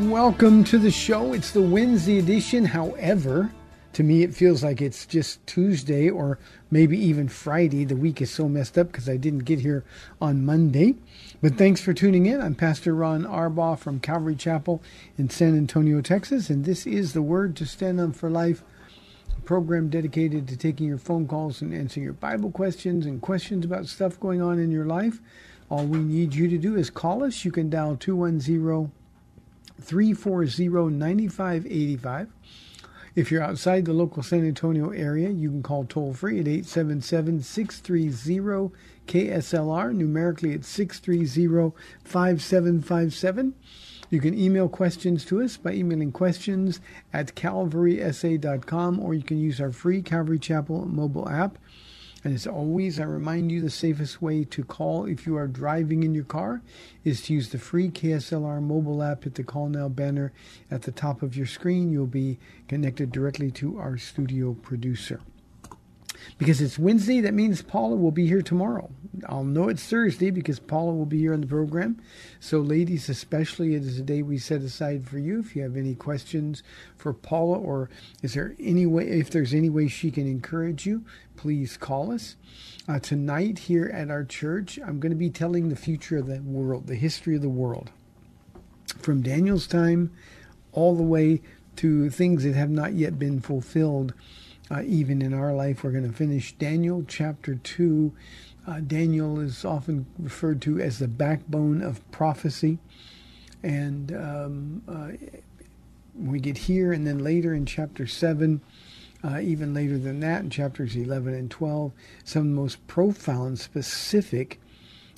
Welcome to the show. It's the Wednesday edition. However, to me, it feels like it's just Tuesday or maybe even Friday. The week is so messed up because I didn't get here on Monday. But thanks for tuning in. I'm Pastor Ron Arbaugh from Calvary Chapel in San Antonio, Texas, and this is the Word to Stand on for Life, program dedicated to taking your phone calls and answering your Bible questions and questions about stuff going on in your life. All we need you to do is call us. You can dial 210 340 9585. If you're outside the local San Antonio area, you can call toll free at 877 630 KSLR. Numerically, it's 630 5757. You can email questions to us by emailing questions at calvarysa.com or you can use our free Calvary Chapel mobile app. And as always, I remind you the safest way to call if you are driving in your car is to use the free KSLR mobile app. Hit the Call Now banner at the top of your screen. You'll be connected directly to our studio producer. Because it's Wednesday, that means Paula will be here tomorrow. I'll know it's Thursday because Paula will be here on the program. So, ladies, especially, it is a day we set aside for you. If you have any questions for Paula, or is there any way, if there's any way she can encourage you, please call us. Uh, tonight, here at our church, I'm going to be telling the future of the world, the history of the world, from Daniel's time all the way to things that have not yet been fulfilled uh, even in our life. We're going to finish Daniel chapter 2. Uh, Daniel is often referred to as the backbone of prophecy. And um, uh, we get here, and then later in chapter 7, uh, even later than that, in chapters 11 and 12, some of the most profound, specific,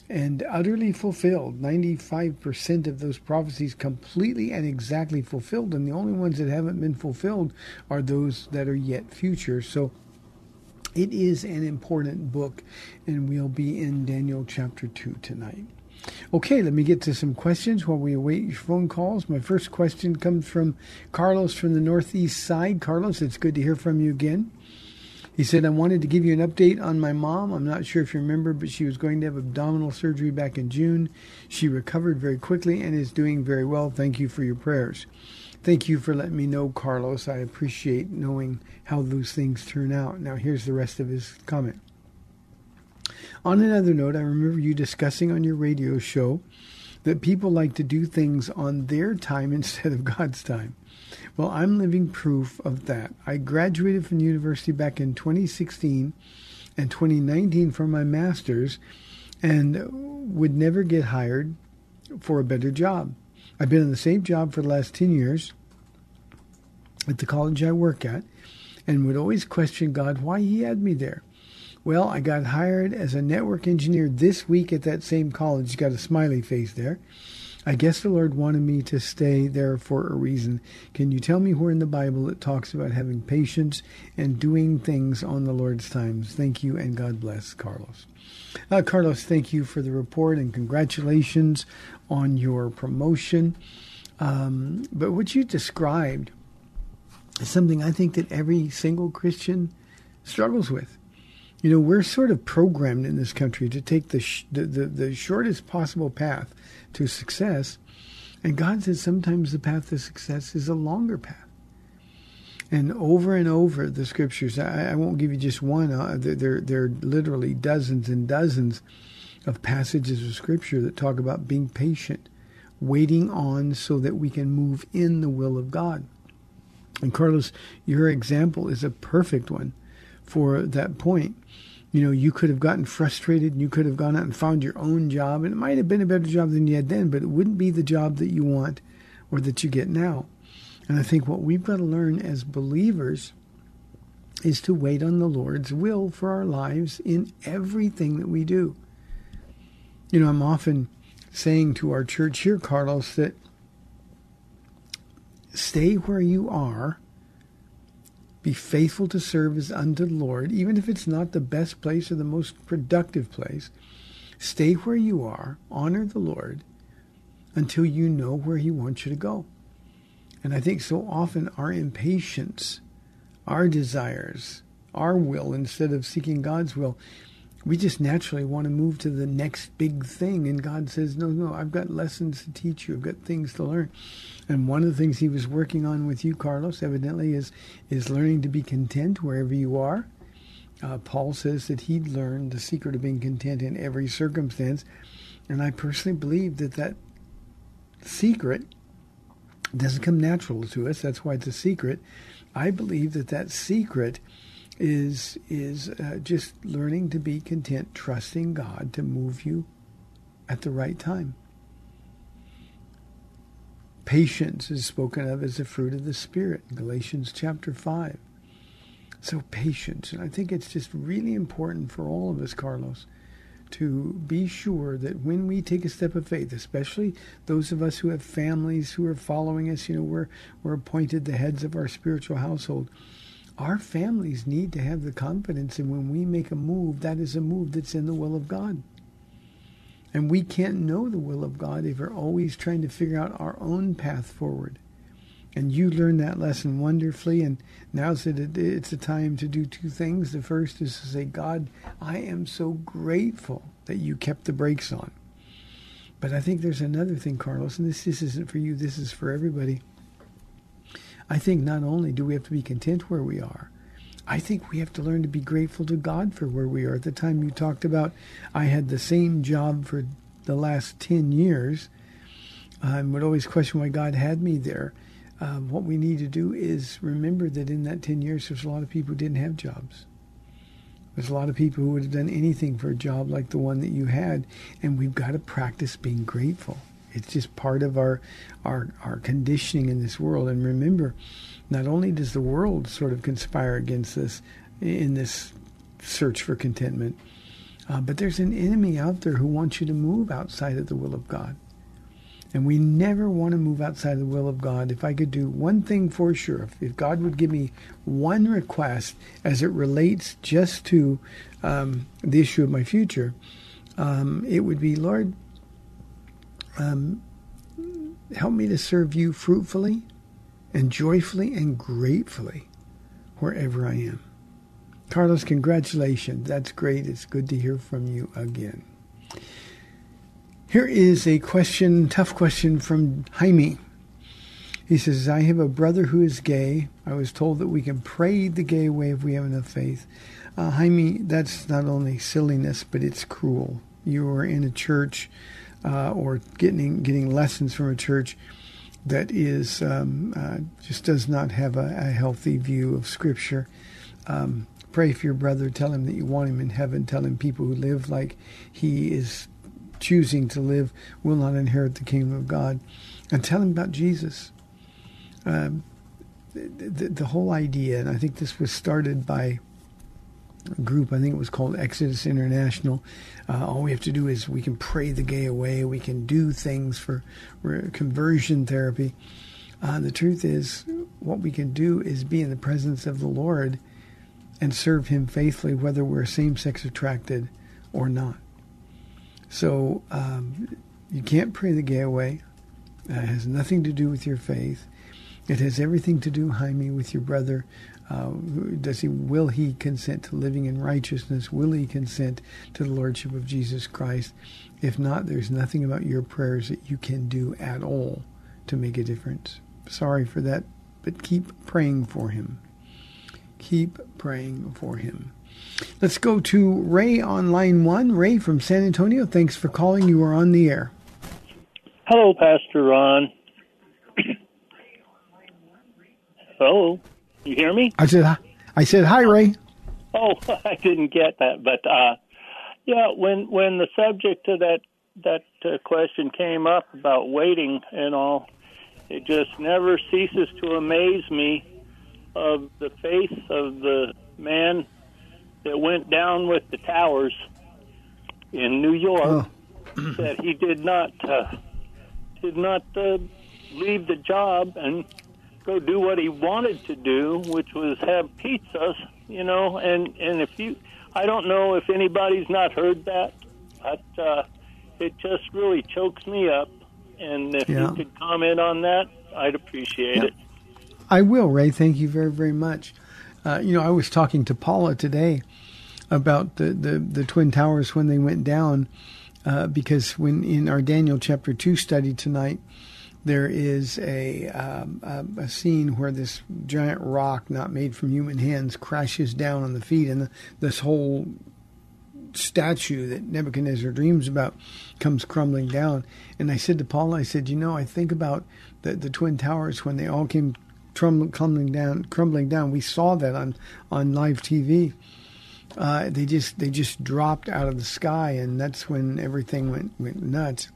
and utterly fulfilled. 95% of those prophecies completely and exactly fulfilled, and the only ones that haven't been fulfilled are those that are yet future. So it is an important book, and we'll be in Daniel chapter 2 tonight. Okay, let me get to some questions while we await your phone calls. My first question comes from Carlos from the Northeast side. Carlos, it's good to hear from you again. He said, I wanted to give you an update on my mom. I'm not sure if you remember, but she was going to have abdominal surgery back in June. She recovered very quickly and is doing very well. Thank you for your prayers. Thank you for letting me know, Carlos. I appreciate knowing how those things turn out. Now, here's the rest of his comment. On another note, I remember you discussing on your radio show that people like to do things on their time instead of God's time. Well, I'm living proof of that. I graduated from university back in 2016 and 2019 for my master's and would never get hired for a better job. I've been in the same job for the last 10 years at the college I work at and would always question God why He had me there. Well, I got hired as a network engineer this week at that same college. Got a smiley face there. I guess the Lord wanted me to stay there for a reason. Can you tell me where in the Bible it talks about having patience and doing things on the Lord's times? Thank you and God bless, Carlos. Uh, Carlos, thank you for the report and congratulations on your promotion. Um, but what you described is something I think that every single Christian struggles with. You know, we're sort of programmed in this country to take the, sh- the, the, the shortest possible path to success. And God says sometimes the path to success is a longer path. And over and over, the scriptures, I, I won't give you just one, uh, there, there are literally dozens and dozens of passages of scripture that talk about being patient, waiting on so that we can move in the will of God. And Carlos, your example is a perfect one for that point. You know, you could have gotten frustrated and you could have gone out and found your own job, and it might have been a better job than you had then, but it wouldn't be the job that you want or that you get now. And I think what we've got to learn as believers is to wait on the Lord's will for our lives in everything that we do. You know, I'm often saying to our church here, Carlos, that stay where you are, be faithful to serve as unto the Lord, even if it's not the best place or the most productive place. Stay where you are, honor the Lord until you know where He wants you to go. And I think so often our impatience, our desires, our will, instead of seeking God's will, we just naturally want to move to the next big thing. And God says, No, no, I've got lessons to teach you. I've got things to learn. And one of the things He was working on with you, Carlos, evidently, is, is learning to be content wherever you are. Uh, Paul says that he'd learned the secret of being content in every circumstance. And I personally believe that that secret doesn't come natural to us. That's why it's a secret. I believe that that secret is is uh, just learning to be content, trusting God to move you at the right time. Patience is spoken of as a fruit of the Spirit, in Galatians chapter 5. So, patience. And I think it's just really important for all of us, Carlos, to be sure that when we take a step of faith, especially those of us who have families who are following us, you know, we're, we're appointed the heads of our spiritual household. Our families need to have the confidence and when we make a move, that is a move that's in the will of God. And we can't know the will of God if we're always trying to figure out our own path forward. And you learned that lesson wonderfully. And now it's a time to do two things. The first is to say, God, I am so grateful that you kept the brakes on. But I think there's another thing, Carlos, and this, this isn't for you, this is for everybody. I think not only do we have to be content where we are, I think we have to learn to be grateful to God for where we are. At the time you talked about, I had the same job for the last 10 years. I would always question why God had me there um, what we need to do is remember that in that 10 years, there's a lot of people who didn't have jobs. There's a lot of people who would have done anything for a job like the one that you had, and we've got to practice being grateful. It's just part of our, our, our conditioning in this world. And remember, not only does the world sort of conspire against us in this search for contentment, uh, but there's an enemy out there who wants you to move outside of the will of God. And we never want to move outside of the will of God. If I could do one thing for sure, if, if God would give me one request as it relates just to um, the issue of my future, um, it would be, Lord, um, help me to serve you fruitfully and joyfully and gratefully wherever I am. Carlos, congratulations. That's great. It's good to hear from you again. Here is a question, tough question from Jaime. He says, I have a brother who is gay. I was told that we can pray the gay away if we have enough faith. Uh, Jaime, that's not only silliness, but it's cruel. You are in a church uh, or getting getting lessons from a church that is um, uh, just does not have a, a healthy view of Scripture. Um, pray for your brother. Tell him that you want him in heaven. Tell him people who live like he is choosing to live will not inherit the kingdom of God. And tell him about Jesus. Um, the, the, whole idea, and I think this was started by group, I think it was called Exodus International. Uh, all we have to do is we can pray the gay away, we can do things for, for conversion therapy. Uh, the truth is, what we can do is be in the presence of the Lord and serve Him faithfully, whether we're same sex attracted or not. So um, You can't pray the gay away. It has nothing to do with your faith. It has everything to do, Jaime, with your brother. Uh, does he? Will he consent to living in righteousness? Will he consent to the lordship of Jesus Christ? If not, there's nothing about your prayers that you can do at all to make a difference. Sorry for that, but keep praying for him. Keep praying for him. Let's go to Ray on line one. Ray from San Antonio, thanks for calling. You are on the air. Hello, Pastor Ron. Hello, you hear me? I said, I said, hi, Ray. Oh, I didn't get that, but uh, yeah, when when the subject of that that uh, question came up about waiting and all, it just never ceases to amaze me of the faith of the man that went down with the towers in New York. Oh. that he did not uh, did not uh, leave the job and go do what he wanted to do, which was have pizzas, you know. And and if you, I don't know if anybody's not heard that, but uh, it just really chokes me up. And if Yeah. you could comment on that, I'd appreciate Yeah. it. I will, Ray. Thank you very, very much. Uh, you know, I was talking to Paula today about the, the, the Twin Towers when they went down, uh, because when in our Daniel chapter 2 study tonight, there is a, um, a, a scene where this giant rock, not made from human hands, crashes down on the feet, and the, this whole statue that Nebuchadnezzar dreams about comes crumbling down. And I said to Paula, I said, you know, I think about the, the Twin Towers when they all came crumbling down, crumbling down. We saw that on, on live TV. Uh, they just they just dropped out of the sky, and that's when everything went went nuts.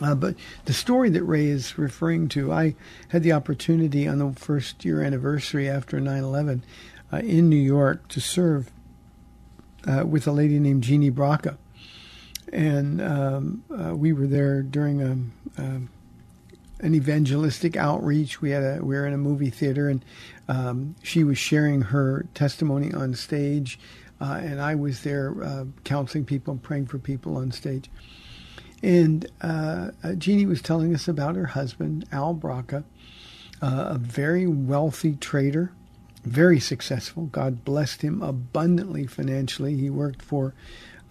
Uh, but the story that Ray is referring to, I had the opportunity on the first year anniversary after 9 11 uh, in New York to serve uh, with a lady named Jeannie Braca. And um, uh, we were there during a, a, an evangelistic outreach. We had a we were in a movie theater, and um, she was sharing her testimony on stage, uh, and I was there uh, counseling people and praying for people on stage. And uh, uh, Jeannie was telling us about her husband, Al Braca, uh, a very wealthy trader, very successful. God blessed him abundantly financially. He worked for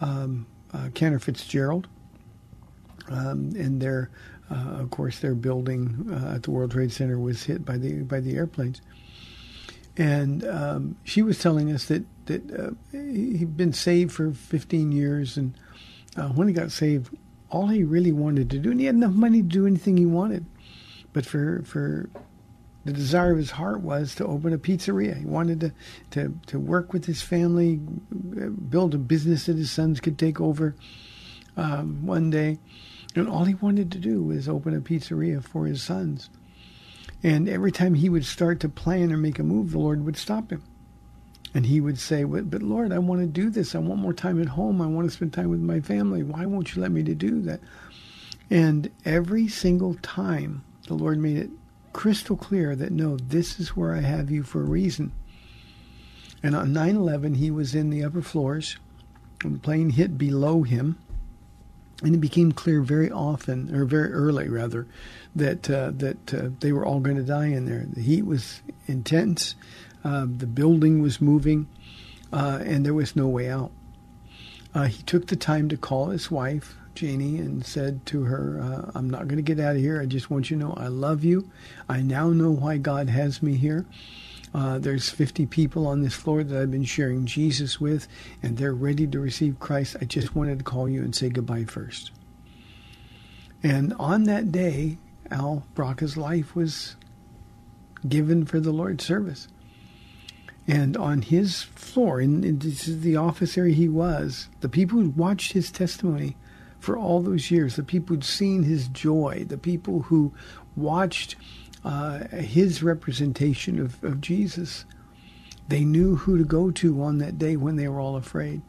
um, uh, Cantor Fitzgerald, um, and their, uh, of course, their building uh, at the World Trade Center was hit by the by the airplanes. And um, she was telling us that that he'd been saved for 15 years, and when he got saved, all he really wanted to do, and he had enough money to do anything he wanted, but for for the desire of his heart was to open a pizzeria. He wanted to to to work with his family, build a business that his sons could take over um, one day, and all he wanted to do was open a pizzeria for his sons. And every time he would start to plan or make a move, the Lord would stop him. And he would say, "But, Lord, I want to do this. I want more time at home. I want to spend time with my family. Why won't you let me to do that?" And every single time, the Lord made it crystal clear that no, this is where I have you for a reason. And on 9/11, he was in the upper floors, and the plane hit below him, and it became clear very often, or very early rather, that uh, that uh, they were all going to die in there. The heat was intense, uh, the building was moving, uh, and there was no way out. Uh, he took the time to call his wife, Janie, and said to her, uh, "I'm not going to get out of here. I just want you to know I love you. I now know why God has me here." Uh, there's 50 people on this floor that I've been sharing Jesus with, and they're ready to receive Christ. I just wanted to call you and say goodbye first. And on that day, Al Braca's life was given for the Lord's service. And on his floor, in, in this is the office area he was, the people who watched his testimony for all those years, the people who'd seen his joy, the people who watched uh, his representation of, of Jesus, they knew who to go to on that day when they were all afraid.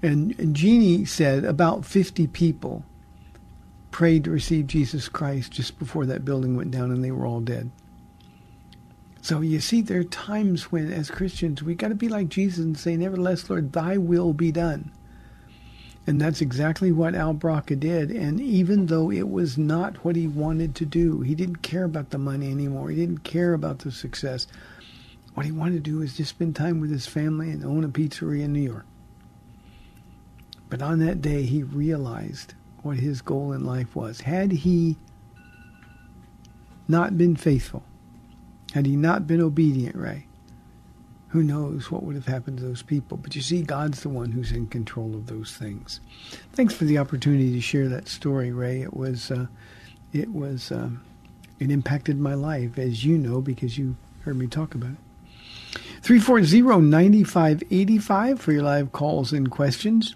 And, and Jeannie said about 50 people prayed to receive Jesus Christ just before that building went down and they were all dead. So you see, there are times when, as Christians, we got to be like Jesus and say, Nevertheless, Lord, thy will be done. And that's exactly what Al Braca did. And even though it was not what he wanted to do, he didn't care about the money anymore. He didn't care about the success. What he wanted to do was just spend time with his family and own a pizzeria in New York. But on that day, he realized what his goal in life was. Had he not been faithful, had he not been obedient, Ray, who knows what would have happened to those people. But you see, God's the one who's in control of those things. Thanks for the opportunity to share that story, Ray. It was, uh, it was, um, it impacted my life, as you know, because you heard me talk about it. 340-9585 for your live calls and questions.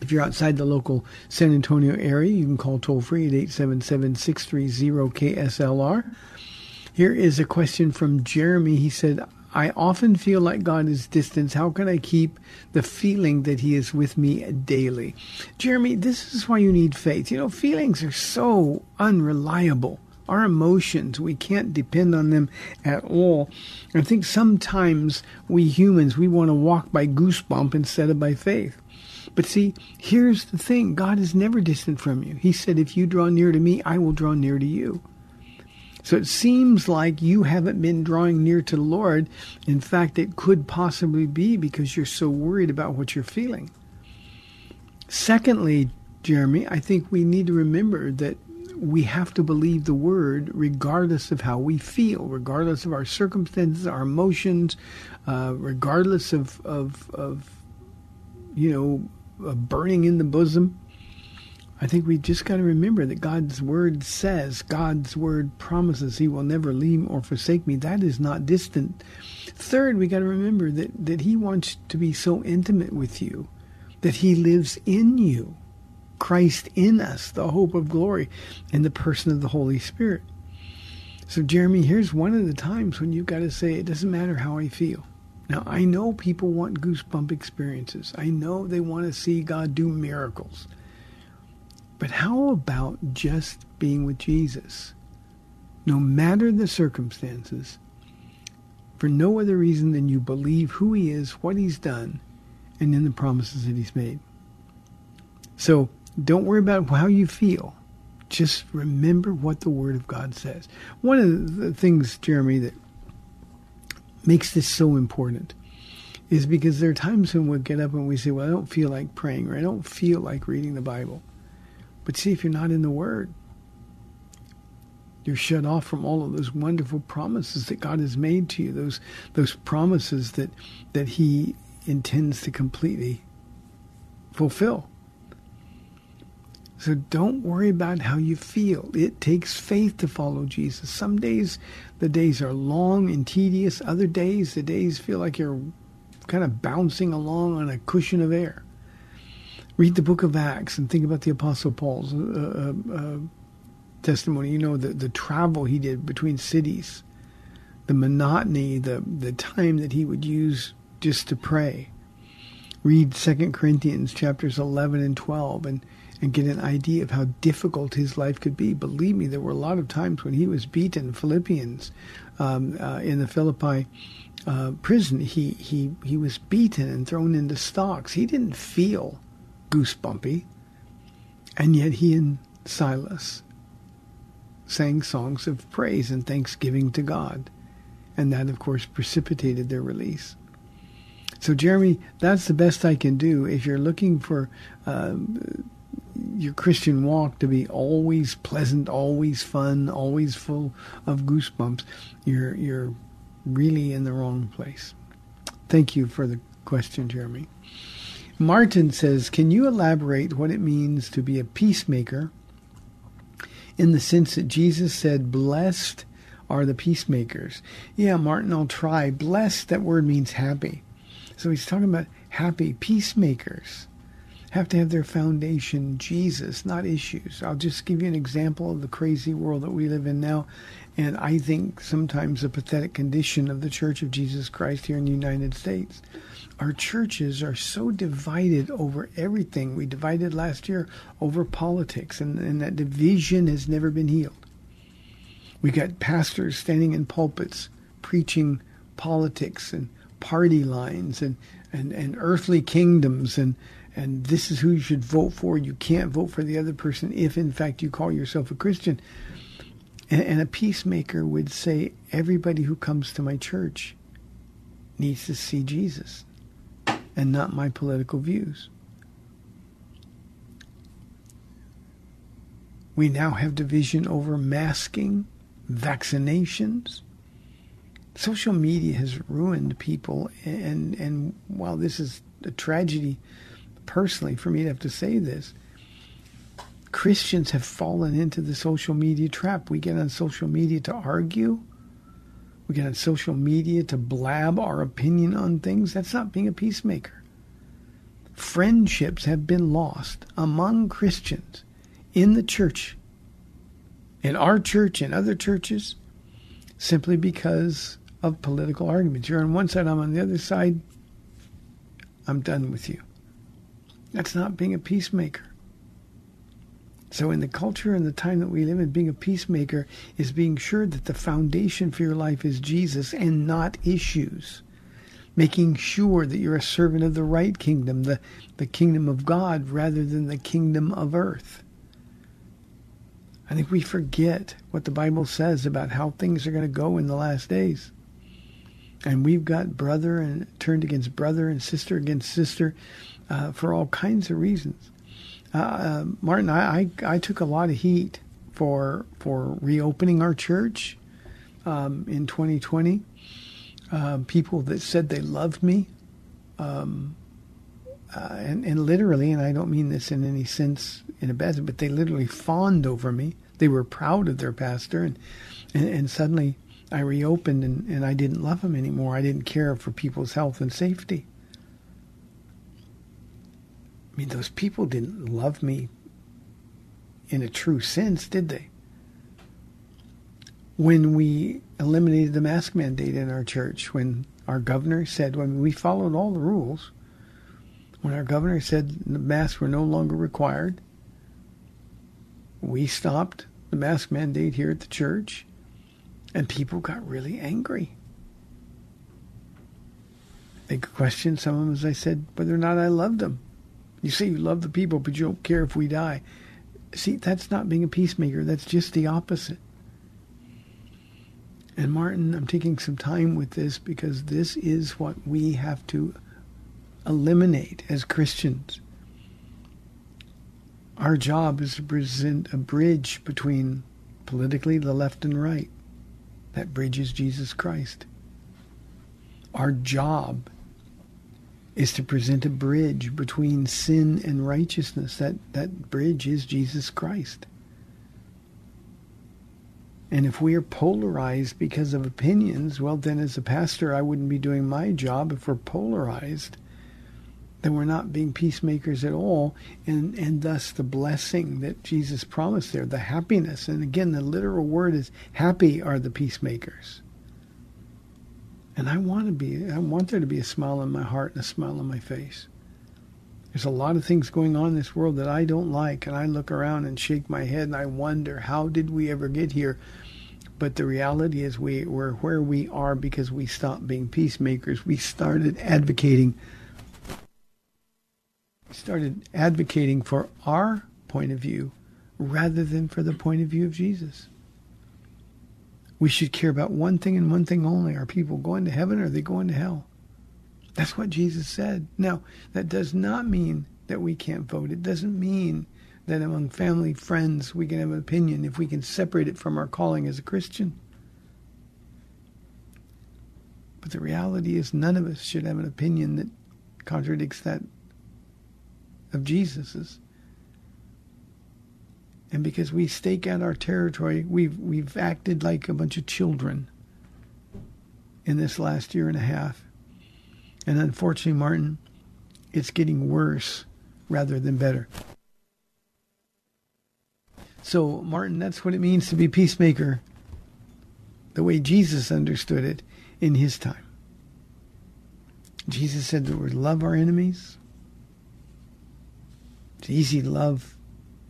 If you're outside the local San Antonio area, you can call toll free at 877-630-KSLR. Here is a question from Jeremy. He said, I often feel like God is distant. How can I keep the feeling that He is with me daily? Jeremy, this is why you need faith. You know, feelings are so unreliable. Our emotions, we can't depend on them at all. I think sometimes we humans, we want to walk by goosebump instead of by faith. But see, here's the thing God is never distant from you. He said, If you draw near to me, I will draw near to you. So it seems like you haven't been drawing near to the Lord. In fact, it could possibly be because you're so worried about what you're feeling. Secondly, Jeremy, I think we need to remember that we have to believe the word regardless of how we feel, regardless of our circumstances, our emotions, uh, regardless of, of, of, you know, burning in the bosom. I think we just got to remember that God's word says, God's word promises he will never leave or forsake me. That is not distant. Third, we got to remember that, that he wants to be so intimate with you that he lives in you. Christ in us, the hope of glory, in the person of the Holy Spirit. So, Jeremy, here's one of the times when you've got to say, it doesn't matter how I feel. Now, I know people want goosebump experiences. I know they want to see God do miracles. But how about just being with Jesus? No matter the circumstances, for no other reason than you believe who he is, what he's done, and in the promises that he's made. So don't worry about how you feel. Just remember what the Word of God says. One of the things, Jeremy, that makes this so important is because there are times when we get up and we say, Well, I don't feel like praying or I don't feel like reading the Bible. But see, if you're not in the Word, you're shut off from all of those wonderful promises that God has made to you, those those promises that that He intends to completely fulfill. So don't worry about how you feel. It takes faith to follow Jesus. Some days the days are long and tedious. Other days the days feel like you're kind of bouncing along on a cushion of air read the book of Acts and think about the Apostle Paul's uh, uh, uh, testimony. You know, the, the travel he did between cities, the monotony, the, the time that he would use just to pray. Read Second Corinthians chapters 11 and 12 and, and get an idea of how difficult his life could be. Believe me, there were a lot of times when he was beaten. Philippians um, uh, in the Philippi uh, prison, he, he, he was beaten and thrown into stocks. He didn't feel goosebumpy. And yet he and Silas sang songs of praise and thanksgiving to God. And that, of course, precipitated their release. So, Jeremy, that's the best I can do. If you're looking for uh, your Christian walk to be always pleasant, always fun, always full of goosebumps, you're you're really in the wrong place. Thank you for the question, Jeremy. Martin says, Can you elaborate what it means to be a peacemaker in the sense that Jesus said, Blessed are the peacemakers? Yeah, Martin, I'll try. Blessed, that word means happy. So he's talking about happy peacemakers. Have to have their foundation Jesus, not issues. I'll just give you an example of the crazy world that we live in now, and I think sometimes the pathetic condition of the Church of Jesus Christ here in the United States our churches are so divided over everything. We divided last year over politics, and, and that division has never been healed. We got pastors standing in pulpits preaching politics and party lines and, and, and earthly kingdoms and, and this is who you should vote for. You can't vote for the other person if, in fact, you call yourself a Christian. And, and a peacemaker would say, everybody who comes to my church needs to see Jesus and not my political views. We now have division over masking, vaccinations. Social media has ruined people, and and while this is a tragedy, personally, for me to have to say this, Christians have fallen into the social media trap. We get on social media to argue. We get on social media to blab our opinion on things. That's not being a peacemaker. Friendships have been lost among Christians in the church, in our church, in other churches, simply because of political arguments. You're on one side, I'm on the other side. I'm done with you. That's not being a peacemaker. So, in the culture and the time that we live in, being a peacemaker is being sure that the foundation for your life is Jesus and not issues. Making sure that you're a servant of the right kingdom, the, the kingdom of God, rather than the kingdom of earth. I think we forget what the Bible says about how things are going to go in the last days. And we've got brother and turned against brother and sister against sister uh, for all kinds of reasons. Uh, uh, Martin, I, I, I took a lot of heat for for reopening our church um, in 2020. Uh, people that said they loved me, um, uh, and, and literally, and I don't mean this in any sense in a bad, but they literally fawned over me. They were proud of their pastor, and and, and suddenly I reopened, and, and I didn't love him anymore. I didn't care for people's health and safety. I mean, those people didn't love me in a true sense, did they? When we eliminated the mask mandate in our church, when our governor said, when we followed all the rules, when our governor said the masks were no longer required, we stopped the mask mandate here at the church, and people got really angry. They questioned some of them, as I said, whether or not I loved them. You say you love the people, but you don't care if we die. See, that's not being a peacemaker. That's just the opposite. And Martin, I'm taking some time with this because this is what we have to eliminate as Christians. Our job is to present a bridge between politically the left and right. That bridge is Jesus Christ. Our job is to present a bridge between sin and righteousness. That, that bridge is Jesus Christ. And if we are polarized because of opinions, well, then as a pastor, I wouldn't be doing my job if we're polarized. Then we're not being peacemakers at all. And, and thus the blessing that Jesus promised there, the happiness. And again, the literal word is happy are the peacemakers. And I want to be, I want there to be a smile on my heart and a smile on my face. There's a lot of things going on in this world that I don't like, and I look around and shake my head and I wonder, how did we ever get here? But the reality is, we, we're where we are because we stopped being peacemakers. We started advocating, started advocating for our point of view rather than for the point of view of Jesus. We should care about one thing and one thing only. Are people going to heaven or are they going to hell? That's what Jesus said. Now, that does not mean that we can't vote. It doesn't mean that among family, friends, we can have an opinion if we can separate it from our calling as a Christian. But the reality is, none of us should have an opinion that contradicts that of Jesus's. And because we stake out our territory, we've we've acted like a bunch of children in this last year and a half. And unfortunately, Martin, it's getting worse rather than better. So, Martin, that's what it means to be peacemaker, the way Jesus understood it in his time. Jesus said that we love our enemies. It's easy to love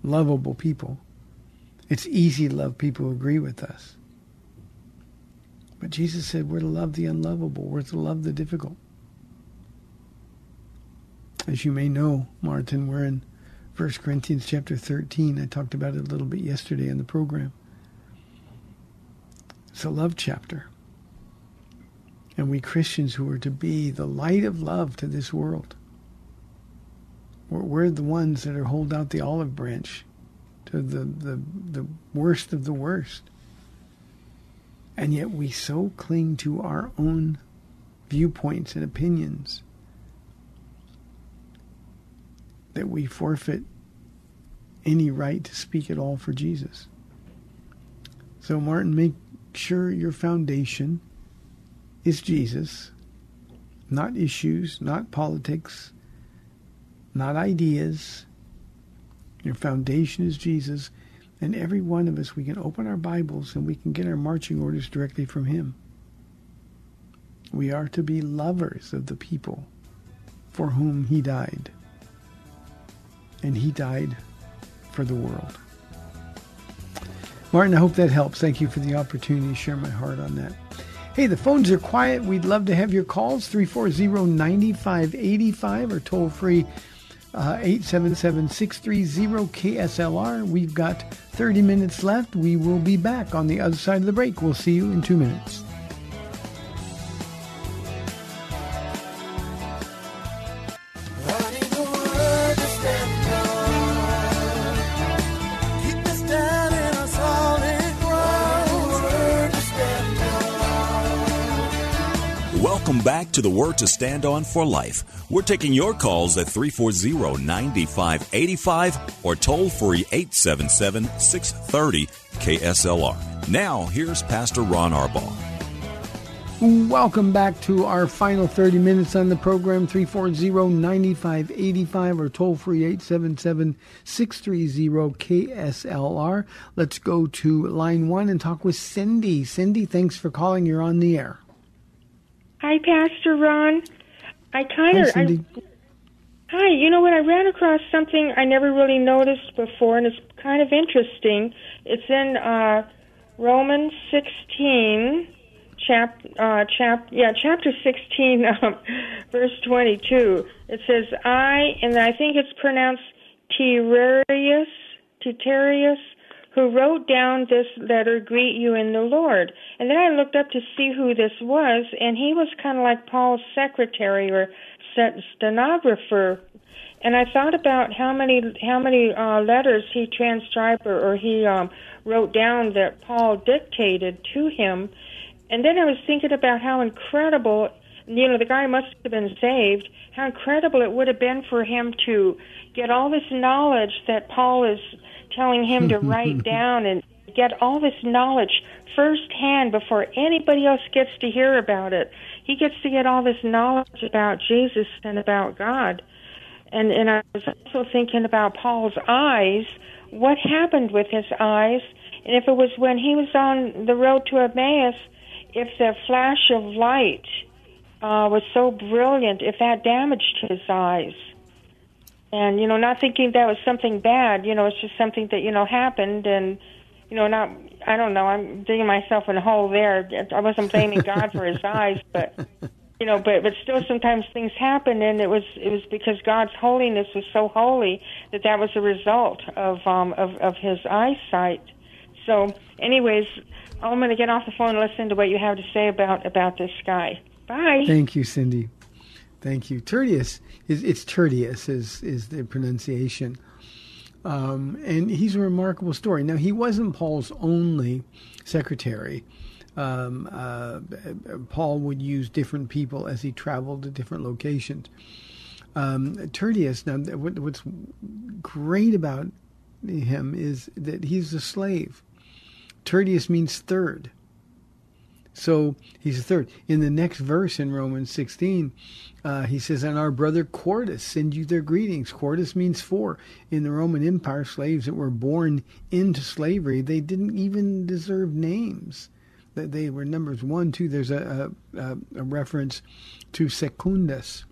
lovable people. It's easy to love people who agree with us. But Jesus said we're to love the unlovable, we're to love the difficult. As you may know, Martin, we're in 1 Corinthians chapter 13. I talked about it a little bit yesterday in the program. It's a love chapter. And we Christians who are to be the light of love to this world, we're, we're the ones that are hold out the olive branch to the, the, the worst of the worst. And yet we so cling to our own viewpoints and opinions that we forfeit any right to speak at all for Jesus. So, Martin, make sure your foundation is Jesus, not issues, not politics, not ideas. Your foundation is Jesus, and every one of us, we can open our Bibles and we can get our marching orders directly from Him. We are to be lovers of the people for whom He died and he died for the world. Martin, I hope that helps. Thank you for the opportunity to share my heart on that. Hey, the phones are quiet. We'd love to have your calls 340-9585 or toll free uh, 877-630-KSLR. We've got 30 minutes left. We will be back on the other side of the break. We'll see you in two minutes. To the Word to Stand On for Life. We're taking your calls at 340 9585 or toll free 877 630 KSLR. Now, here's Pastor Ron Arbaugh. Welcome back to our final 30 minutes on the program 340-9585 or toll free 877-630-KSLR. Let's go to line 1 and talk with Cindy. Cindy, thanks for calling. You're on the air. Hi, Pastor Ron. I kind of. Cindy. Hi, you know what? I ran across something I never really noticed before, and it's kind of interesting. It's in uh, Romans 16, chap, uh, chap, yeah, chapter 16, um, verse 22. It says, I, and I think it's pronounced Terarius, Titarius, who wrote down this letter, greet you in the Lord. And then I looked up to see who this was, and he was kind of like Paul's secretary or stenographer. And I thought about how many how many uh, letters he transcribed or, or he um, wrote down that Paul dictated to him. And then I was thinking about how incredible, you know, the guy must have been saved. How incredible it would have been for him to get all this knowledge that Paul is telling him to write down and get all this knowledge firsthand before anybody else gets to hear about it. He gets to get all this knowledge about Jesus and about God. And and I was also thinking about Paul's eyes. What happened with his eyes? And if it was when he was on the road to Emmaus, if the flash of light uh, was so brilliant, if that damaged his eyes and you know not thinking that was something bad you know it's just something that you know happened and you know not i don't know i'm digging myself in a hole there. I wasn't blaming god for his eyes but you know but but still sometimes things happen and it was it was because god's holiness was so holy that that was a result of um of of his eyesight. So anyways i'm going to get off the phone and listen to what you have to say about about this guy. Bye. Thank you, Cindy. Thank you. Tertius is it's Tertius is is the pronunciation, um, and he's a remarkable story. Now he wasn't Paul's only secretary. Um, uh, Paul would use different people as he traveled to different locations. Um, Tertius. Now, what, what's great about him is that he's a slave. Tertius means third. So he's a third. In the next verse in Romans 16, uh, he says, And our brother Quartus send you their greetings. Quartus means four. In the Roman Empire, slaves that were born into slavery, they didn't even deserve names. They were numbers one, two. There's a, a, a reference to Secundus,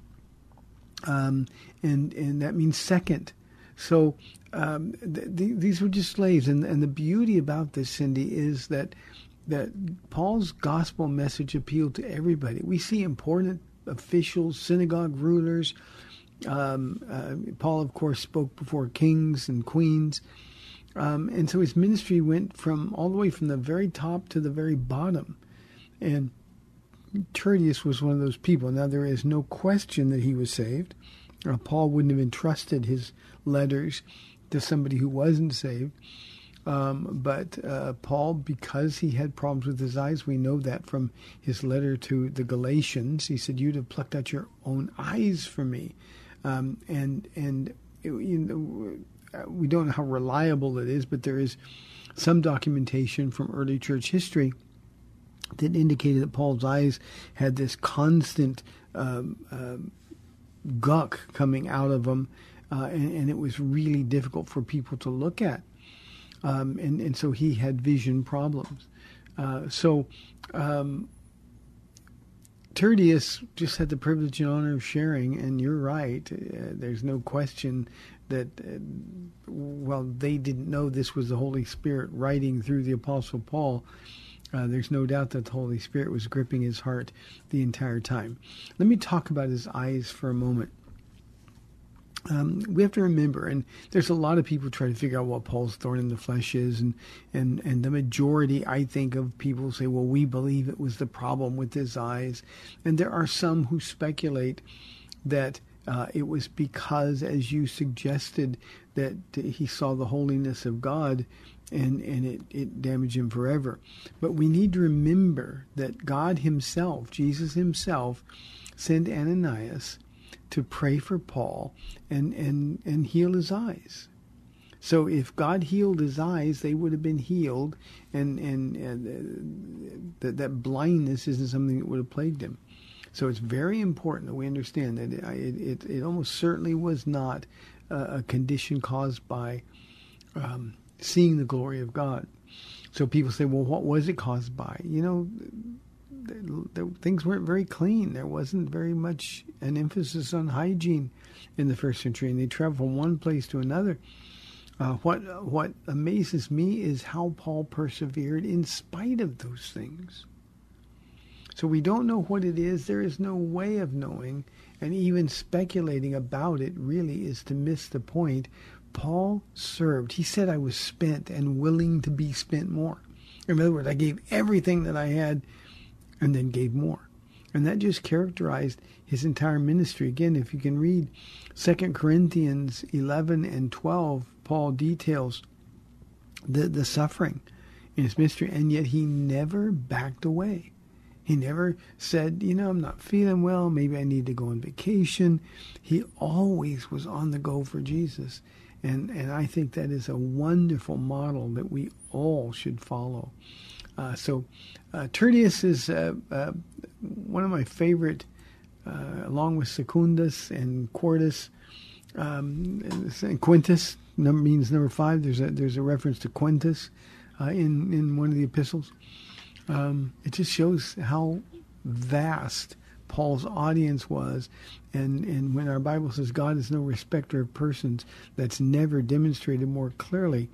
um, and and that means second. So um, th- th- these were just slaves, and and the beauty about this, Cindy, is that that Paul's gospel message appealed to everybody. We see important officials, synagogue rulers, Um, uh, Paul, of course, spoke before kings and queens. Um, and so his ministry went from all the way from the very top to the very bottom. And Tertius was one of those people. Now, there is no question that he was saved. Uh, Paul wouldn't have entrusted his letters to somebody who wasn't saved. Um, but uh, Paul, because he had problems with his eyes, we know that from his letter to the Galatians. He said, "You'd have plucked out your own eyes for me," um, and and it, you know, uh, we don't know how reliable it is, but there is some documentation from early church history that indicated that Paul's eyes had this constant um, uh, guck coming out of them, uh, and, and, it was really difficult for people to look at. Um, and, and so he had vision problems. Uh, so um, Tertius just had the privilege and honor of sharing, and you're right. Uh, there's no question that, uh, well, they didn't know this was the Holy Spirit writing through the Apostle Paul. Uh, there's no doubt that the Holy Spirit was gripping his heart the entire time. Let me talk about his eyes for a moment. Um, we have to remember, and there's a lot of people try to figure out what Paul's thorn in the flesh is, and, and, and the majority, I think, of people say, well, we believe it was the problem with his eyes. And there are some who speculate that uh, it was because, as you suggested, that he saw the holiness of God and, and it, it damaged him forever. But we need to remember that God Himself, Jesus Himself, sent Ananias to pray for Paul and, and, and heal his eyes. So if God healed his eyes, they would have been healed, and and, and uh, that that blindness isn't something that would have plagued him. So it's very important that we understand that it it, it almost certainly was not a, a condition caused by um, seeing the glory of God. So people say, well, what was it caused by? You know, things weren't very clean. There wasn't very much an emphasis on hygiene in the first century, and they traveled from one place to another. Uh, what what amazes me is how Paul persevered in spite of those things. So we don't know what it is. There is no way of knowing, and even speculating about it really is to miss the point. Paul served. He said, "I was spent and willing to be spent more." In other words, I gave everything that I had and then gave more. And that just characterized his entire ministry. Again, if you can read 2 Corinthians 11 and 12, Paul details the, the suffering in his ministry, and yet he never backed away. He never said, you know, I'm not feeling well, maybe I need to go on vacation. He always was on the go for Jesus. And, and I think that is a wonderful model that we all should follow. Uh, so uh, Tertius is uh, uh, one of my favorite, along with Secundus and Quartus. Um, and Quintus number, means number five. There's a there's a reference to Quintus in in one of the epistles. Um, it just shows how vast Paul's audience was, and and when our Bible says God is no respecter of persons, that's never demonstrated more clearly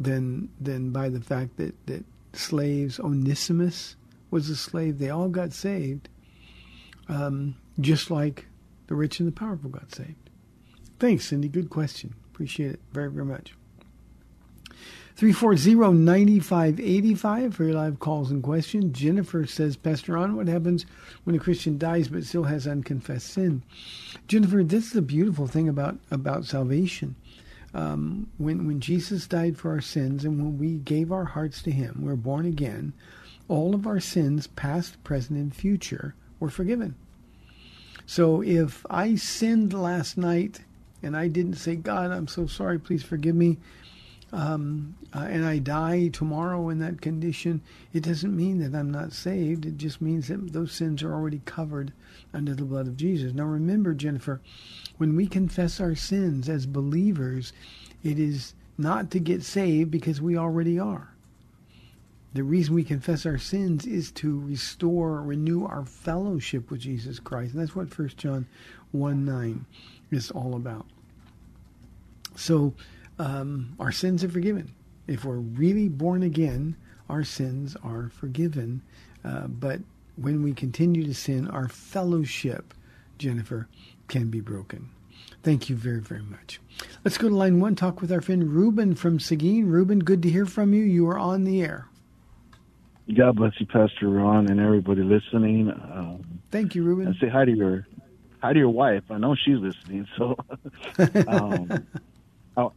than than by the fact that that slaves. Onesimus was a slave. They all got saved, um, just like the rich and the powerful got saved. Thanks, Cindy. Good question. Appreciate it very, very much. 340-9585 for your live calls and questions. Jennifer says, Pastor Ron, what happens when a Christian dies but still has unconfessed sin? Jennifer, this is the beautiful thing about, about salvation um, when when Jesus died for our sins and when we gave our hearts to Him, we're born again. All of our sins, past, present, and future, were forgiven. So if I sinned last night and I didn't say, God, I'm so sorry, please forgive me, um, uh, and I die tomorrow in that condition, it doesn't mean that I'm not saved. It just means that those sins are already covered under the blood of Jesus. Now remember, Jennifer, when we confess our sins as believers, it is not to get saved because we already are. The reason we confess our sins is to restore, renew our fellowship with Jesus Christ. And that's what 1 John 1 9 is all about. So, um, our sins are forgiven. If we're really born again, our sins are forgiven. Uh, but when we continue to sin, our fellowship, Jennifer, can be broken. Thank you very, very much. Let's go to line one, talk with our friend Ruben from Seguin. Ruben, good to hear from you. You are on the air. God bless you, Pastor Ron, and everybody listening. Um, Thank you, Ruben. I say hi to your hi to your wife. I know she's listening. So, um, I'll,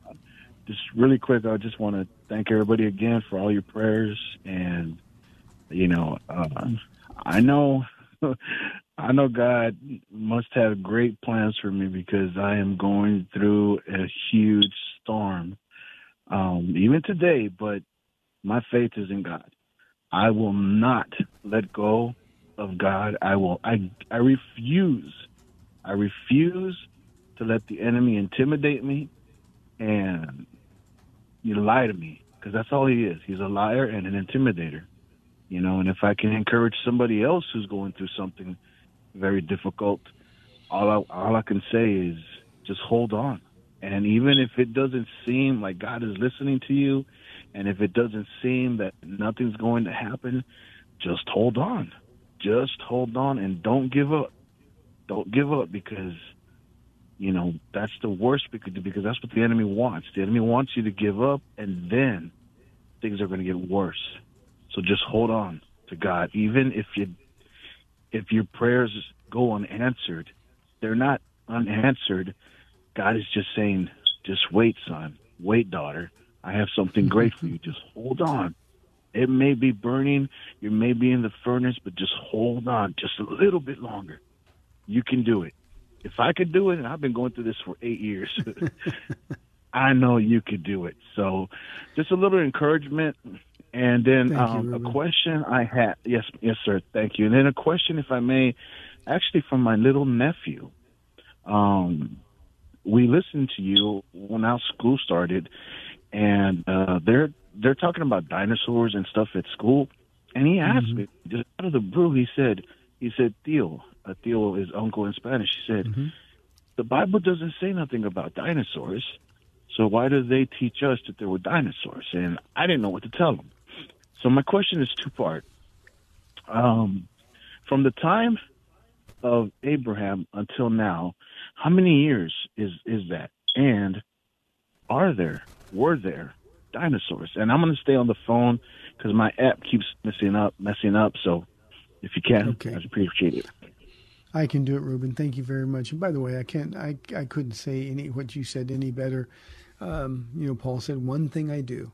just really quick, I just want to thank everybody again for all your prayers, and you know, uh, I know, I know God must have great plans for me because I am going through a huge storm, um, even today. But my faith is in God. I will not let go of God. I will. I. I refuse. I refuse to let the enemy intimidate me and you lie to me because that's all he is. He's a liar and an intimidator. You know, and if I can encourage somebody else who's going through something very difficult, all I, all I can say is just hold on. And even if it doesn't seem like God is listening to you, and if it doesn't seem that nothing's going to happen, just hold on. Just hold on and don't give up. Don't give up because, you know, that's the worst because, because that's what the enemy wants. The enemy wants you to give up and then things are going to get worse. So just hold on to God. Even if you, if your prayers go unanswered, they're not unanswered. God is just saying, just wait, son. Wait, daughter I have something great for you. Just hold on. It may be burning, you may be in the furnace, but just hold on just a little bit longer. You can do it. If I could do it, and I've been going through this for eight years, I know you could do it. So, just a little encouragement, and then um, you, a question I had. Yes, yes, sir. Thank you. And then a question, if I may, actually from my little nephew. Um, we listened to you when our school started, and uh, they're they're talking about dinosaurs and stuff at school. And he asked mm-hmm. me just out of the blue. He said, he said, Theo, Theo is uncle in Spanish. He said, mm-hmm. the Bible doesn't say nothing about dinosaurs. So why do they teach us that there were dinosaurs? And I didn't know what to tell him. So my question is two part. Um, from the time of Abraham until now, how many years is is that? And are there were there dinosaurs. And I'm going to stay on the phone because my app keeps messing up, messing up. So if you can, okay. I'd appreciate it. I can do it, Ruben. Thank you very much. And by the way, I can't, I, I couldn't say any what you said any better. Um, you know, Paul said, "One thing I do,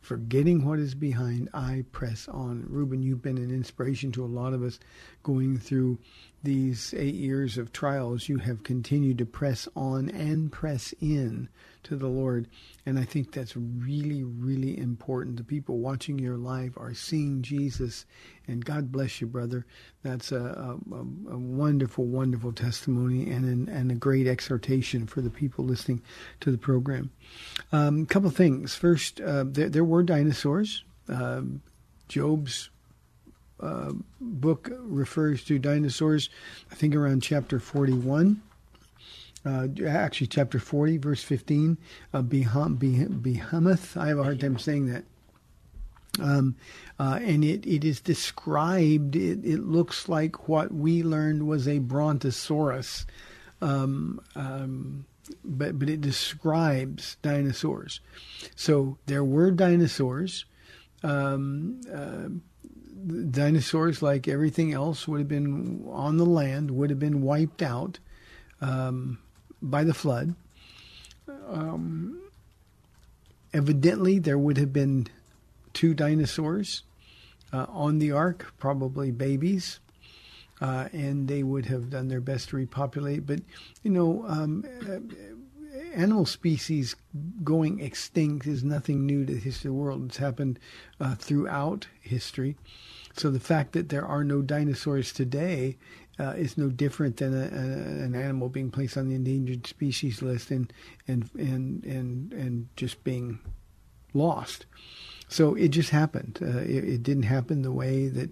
forgetting what is behind, I press on." Ruben, you've been an inspiration to a lot of us going through these eight years of trials. You have continued to press on and press in to the Lord. And I think that's really, really important. The people watching your life are seeing Jesus. And God bless you, brother. That's a, a, a wonderful, wonderful testimony and, an, and a great exhortation for the people listening to the program. A um, couple things. First, uh, there, there, were dinosaurs. Uh, Job's uh, book refers to dinosaurs, I think around chapter 41 uh, actually chapter 40, verse 15, uh, Behemoth. I have a hard time saying that. Um, uh, and it, it is described, it, it looks like what we learned was a brontosaurus. Um, um, but, but it describes dinosaurs. So there were dinosaurs. Um, uh, dinosaurs, like everything else, would have been on the land, would have been wiped out. Um, by the flood. Um, evidently, there would have been two dinosaurs uh, on the ark, probably babies, uh, and they would have done their best to repopulate. But, you know, um, uh, animal species going extinct is nothing new to the history of the world. It's happened uh, throughout history. So the fact that there are no dinosaurs today uh, is no different than a, a, an animal being placed on the endangered species list and and and and and just being lost. So it just happened. Uh, it, it, didn't happen the way that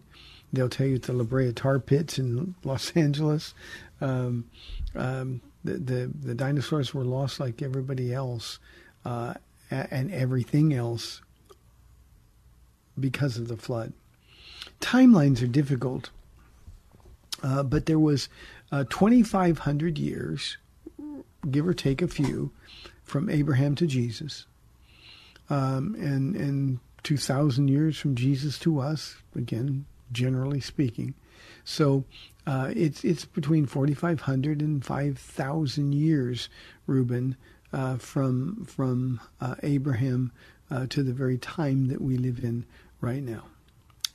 they'll tell you at the La Brea tar pits in Los Angeles. Um, um, the, the, the dinosaurs were lost like everybody else, uh, and everything else because of the flood. Timelines are difficult uh, but there was uh, 2,500 years give or take a few, from Abraham to Jesus, um, and and two thousand years from Jesus to us. Again, generally speaking, so uh, it's it's between forty five hundred and five thousand years, Ruben, uh, from from uh, Abraham uh, to the very time that we live in right now.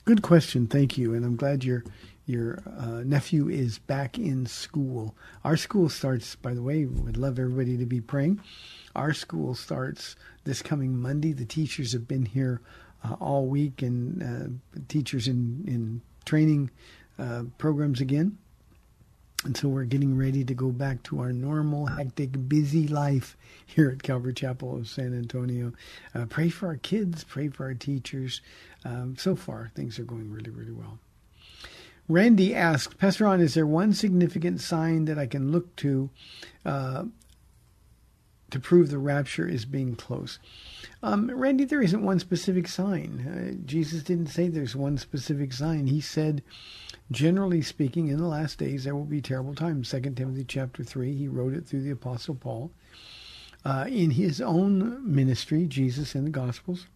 Good question, thank you, and I'm glad your your uh, nephew is back in school. Our school starts, by the way. We would love everybody to be praying. Our school starts this coming Monday. The teachers have been here uh, all week, and uh, teachers in in training uh, programs again. And so we're getting ready to go back to our normal, hectic, busy life here at Calvary Chapel of San Antonio. Uh, pray for our kids, pray for our teachers. Um, so far, things are going really, really well. Randy asked, Pastor Ron, is there one significant sign that I can look to uh, to prove the rapture is being close? Um, Randy, there isn't one specific sign. Uh, Jesus didn't say there's one specific sign. He said, generally speaking, in the last days there will be terrible times. Second Timothy chapter three. He wrote it through the Apostle Paul. Uh, in his own ministry, Jesus in the Gospels,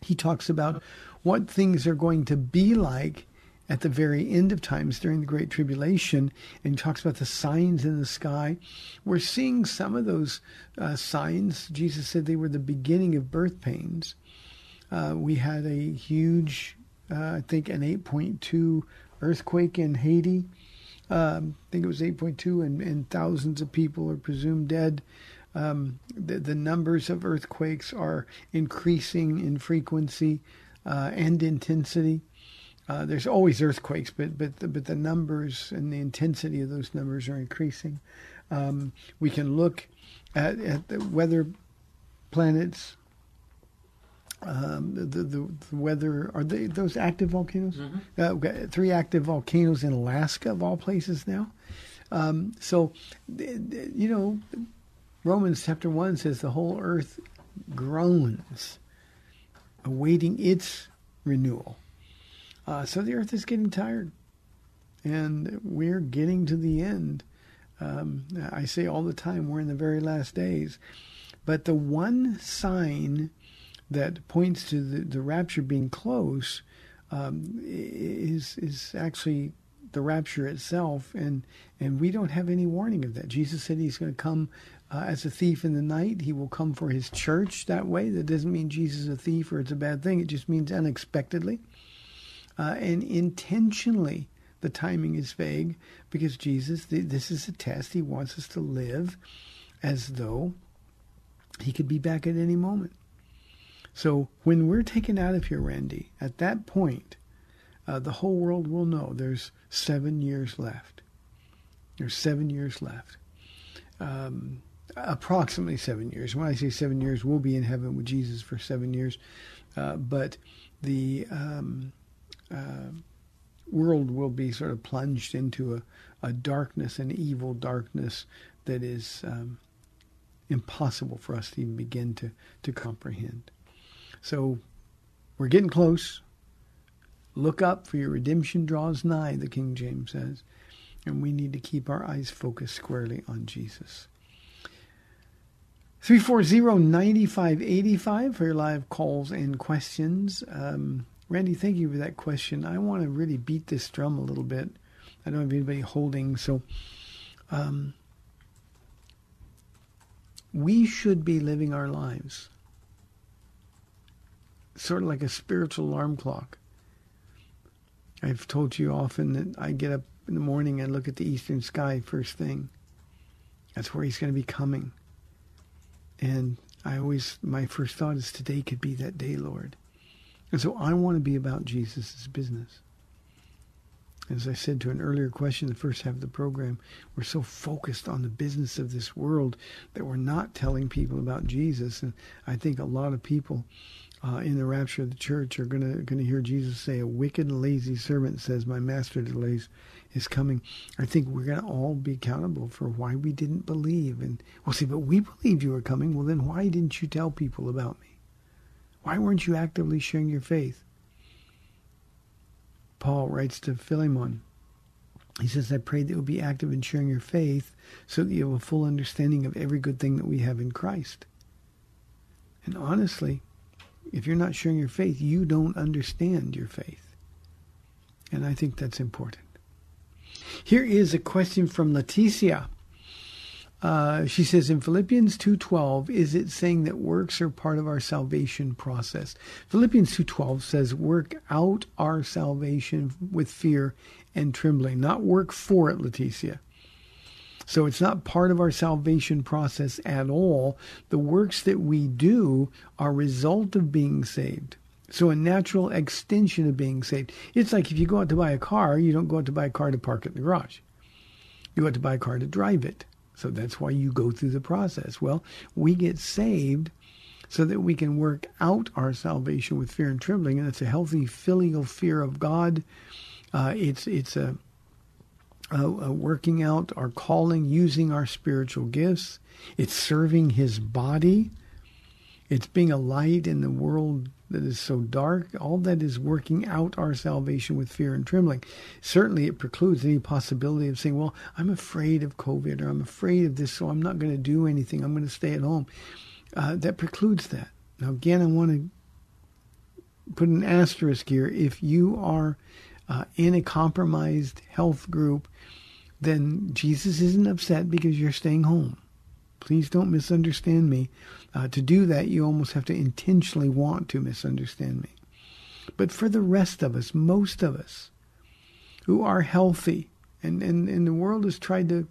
he talks about what things are going to be like at the very end of times during the Great Tribulation, and talks about the signs in the sky. We're seeing some of those uh, signs. Jesus said they were the beginning of birth pains. Uh, we had a huge, uh, I think, an 8.2 earthquake in Haiti. Um, I think it was 8.2, and, and, thousands of people are presumed dead. Um, the, the, numbers of earthquakes are increasing in frequency uh, and intensity. Uh, there's always earthquakes, but but the, but the numbers and the intensity of those numbers are increasing. Um, we can look at, at the weather planets. Um, the, the, the weather are they those active volcanoes? Mm-hmm. Uh, three active volcanoes in Alaska of all places now. Um, so, you know, Romans chapter one says the whole earth groans, awaiting its renewal. Uh, so the earth is getting tired, and we're getting to the end. Um, I say all the time, we're in the very last days. But the one sign that points to the, the rapture being close um, is is actually the rapture itself, and and we don't have any warning of that. Jesus said He's going to come uh, as a thief in the night. He will come for His church that way. That doesn't mean Jesus is a thief or it's a bad thing. It just means unexpectedly uh, and intentionally. The timing is vague because Jesus, this is a test. He wants us to live as though He could be back at any moment. So when we're taken out of here, Randy, at that point, uh, the whole world will know there's seven years left. There's seven years left. Um, approximately seven years. When I say seven years, we'll be in heaven with Jesus for seven years. Uh, but the um, uh, world will be sort of plunged into a, a darkness, an evil darkness that is um, impossible for us to even begin to, to comprehend. So we're getting close. Look up, for your redemption draws nigh, the King James says. And we need to keep our eyes focused squarely on Jesus. 340-9585 for your live calls and questions. Um, Randy, thank you for that question. I want to really beat this drum a little bit. I don't have anybody holding, so um, we should be living our lives sort of like a spiritual alarm clock. I've told you often that I get up in the morning and look at the eastern sky first thing. That's where he's going to be coming. And I always, my first thought is today could be that day, Lord. And so I want to be about Jesus' business. As I said to an earlier question, the first half of the program, we're so focused on the business of this world that we're not telling people about Jesus. And I think a lot of people uh, in the rapture of the church are going to going to hear Jesus say, "A wicked lazy servant says, My master delays his coming." I think we're going to all be accountable for why we didn't believe. And we'll say, "But we believed you were coming." Well, then why didn't you tell people about me? Why weren't you actively sharing your faith? Paul writes to Philemon He says, I pray that you'll be active in sharing your faith so that you have a full understanding of every good thing that we have in Christ. And honestly, if you're not sharing your faith, you don't understand your faith. And I think that's important. Here is a question from Leticia. Uh, she says in Philippians 2:12, is it saying that works are part of our salvation process? Philippians 2:12 says, "Work out our salvation with fear and trembling." Not work for it, Leticia. So it's not part of our salvation process at all. The works that we do are a result of being saved. So a natural extension of being saved. It's like if you go out to buy a car, you don't go out to buy a car to park it in the garage. You go out to buy a car to drive it. So that's why you go through the process. Well, we get saved so that we can work out our salvation with fear and trembling, and it's a healthy filial fear of God. Uh, it's it's a, a, a working out our calling, using our spiritual gifts. It's serving His body. It's being a light in the world that is so dark. All that is working out our salvation with fear and trembling. Certainly, it precludes any possibility of saying, "Well, I'm afraid of COVID, or I'm afraid of this, so I'm not going to do anything. I'm going to stay at home." Uh, that precludes that. Now, again, I want to put an asterisk here. If you are uh, in a compromised health group, then Jesus isn't upset because you're staying home. Please don't misunderstand me. Uh, to do that, you almost have to intentionally want to misunderstand me. But for the rest of us, most of us who are healthy, and, and, and the world has tried to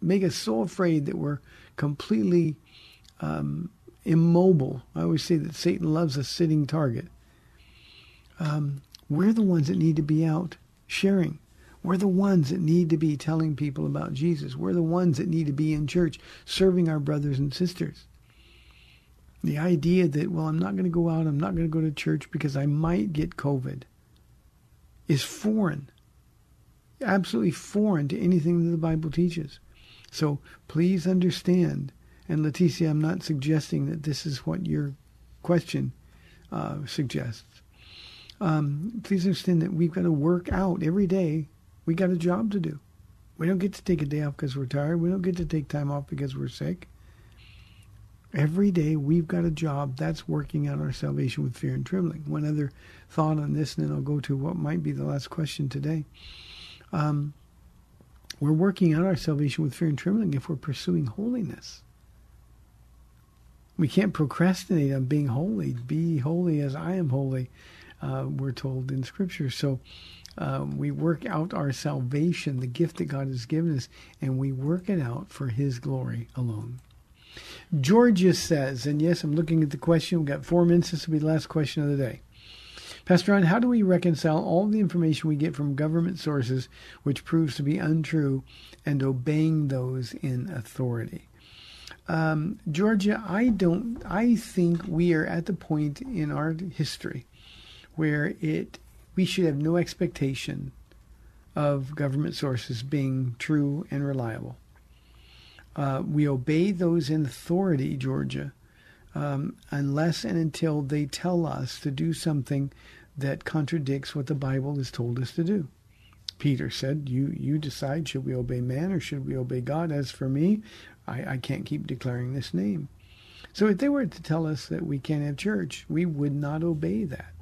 make us so afraid that we're completely um, immobile. I always say that Satan loves a sitting target. Um, we're the ones that need to be out sharing we're the ones that need to be telling people about Jesus. We're the ones that need to be in church serving our brothers and sisters. The idea that, well, I'm not going to go out, I'm not going to go to church because I might get COVID is foreign, absolutely foreign to anything that the Bible teaches. So please understand, and Leticia, I'm not suggesting that this is what your question uh, suggests. Um, please understand that we've got to work out every day we got a job to do. We don't get to take a day off because we're tired. We don't get to take time off because we're sick. Every day we've got a job. That's working out our salvation with fear and trembling. One other thought on this, and then I'll go to what might be the last question today. Um, we're working out our salvation with fear and trembling if we're pursuing holiness. We can't procrastinate on being holy. Be holy as I am holy, uh, we're told in Scripture. So um, we work out our salvation, the gift that God has given us, and we work it out for His glory alone. Georgia says, and yes, I'm looking at the question. We've got four minutes. This will be the last question of the day. Pastor Ron, how do we reconcile all the information we get from government sources which proves to be untrue and obeying those in authority? Um, Georgia, I don't. I think we are at the point in our history where it we should have no expectation of government sources being true and reliable. Uh, we obey those in authority, Georgia, um, unless and until they tell us to do something that contradicts what the Bible has told us to do. Peter said, "You you decide should we obey man or should we obey God? As for me, I, I can't keep declaring this name." So if they were to tell us that we can't have church, we would not obey that.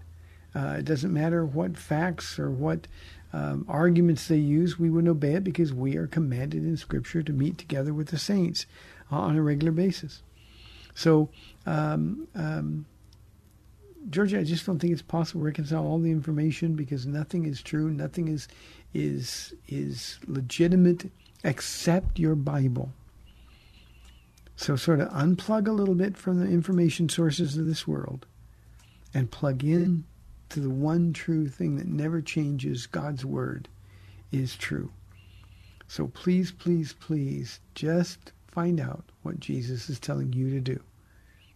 Uh, it doesn't matter what facts or what um, arguments they use, we would obey it because we are commanded in Scripture to meet together with the saints on a regular basis. So, um, um, Georgia, I just don't think it's possible to reconcile all the information because nothing is true, nothing is is is legitimate except your Bible. So, sort of unplug a little bit from the information sources of this world and plug in to the one true thing that never changes God's word is true. So please, please, please just find out what Jesus is telling you to do.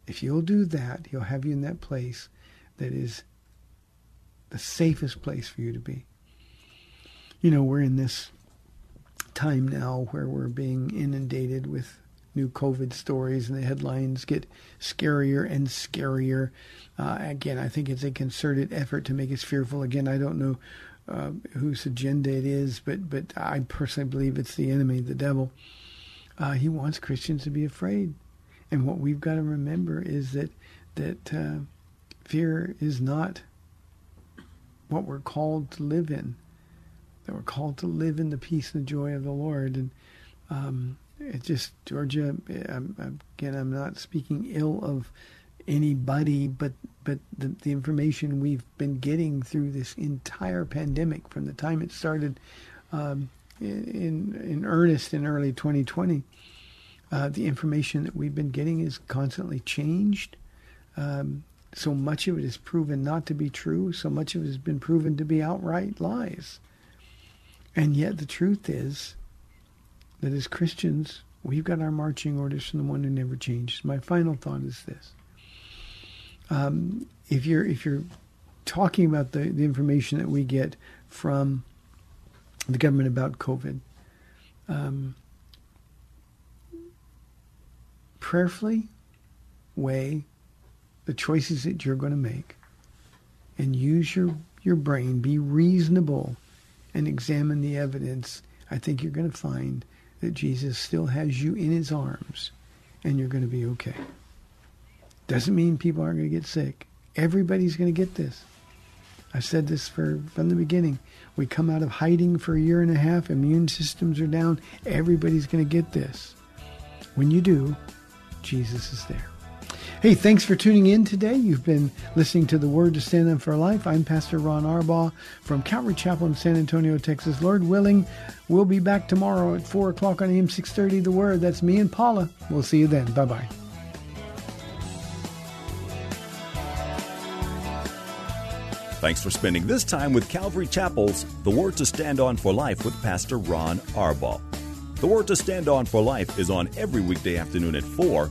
If you'll do that, he'll have you in that place that is the safest place for you to be. You know, we're in this time now where we're being inundated with new COVID stories, and the headlines get scarier and scarier. Uh, again, I think it's a concerted effort to make us fearful. Again, I don't know uh, whose agenda it is, but but I personally believe it's the enemy, the devil. Uh, he wants Christians to be afraid, and what we've got to remember is that that uh, fear is not what we're called to live in. That we're called to live in the peace and the joy of the Lord, and um, it just Georgia. I'm, again, I'm not speaking ill of anybody, but but the, the information we've been getting through this entire pandemic from the time it started um, in in earnest in early 2020, uh, the information that we've been getting is constantly changed. Um, so much of it is proven not to be true. So much of it has been proven to be outright lies. And yet the truth is that as Christians, we've got our marching orders from the one who never changes. My final thought is this um, if you're if you're talking about the, the information that we get from the government about COVID, um, prayerfully weigh the choices that you're going to make and use your, your brain, be reasonable, and examine the evidence. I think you're going to find that Jesus still has you in his arms and you're going to be okay. Doesn't mean people aren't going to get sick. Everybody's going to get this. I've said this for, from the beginning. We come out of hiding for a year and a half, immune systems are down. Everybody's going to get this. When you do, Jesus is there. Hey, thanks for tuning in today. You've been listening to the Word to Stand On for Life. I'm Pastor Ron Arbaugh from Calvary Chapel in San Antonio, Texas. Lord willing, we'll be back tomorrow at 4 o'clock on AM 630 The Word. That's me and Paula. We'll see you then. Bye-bye. Thanks for spending this time with Calvary Chapel's The Word to Stand On for Life with Pastor Ron Arbaugh. The Word to Stand On for Life is on every weekday afternoon at 4,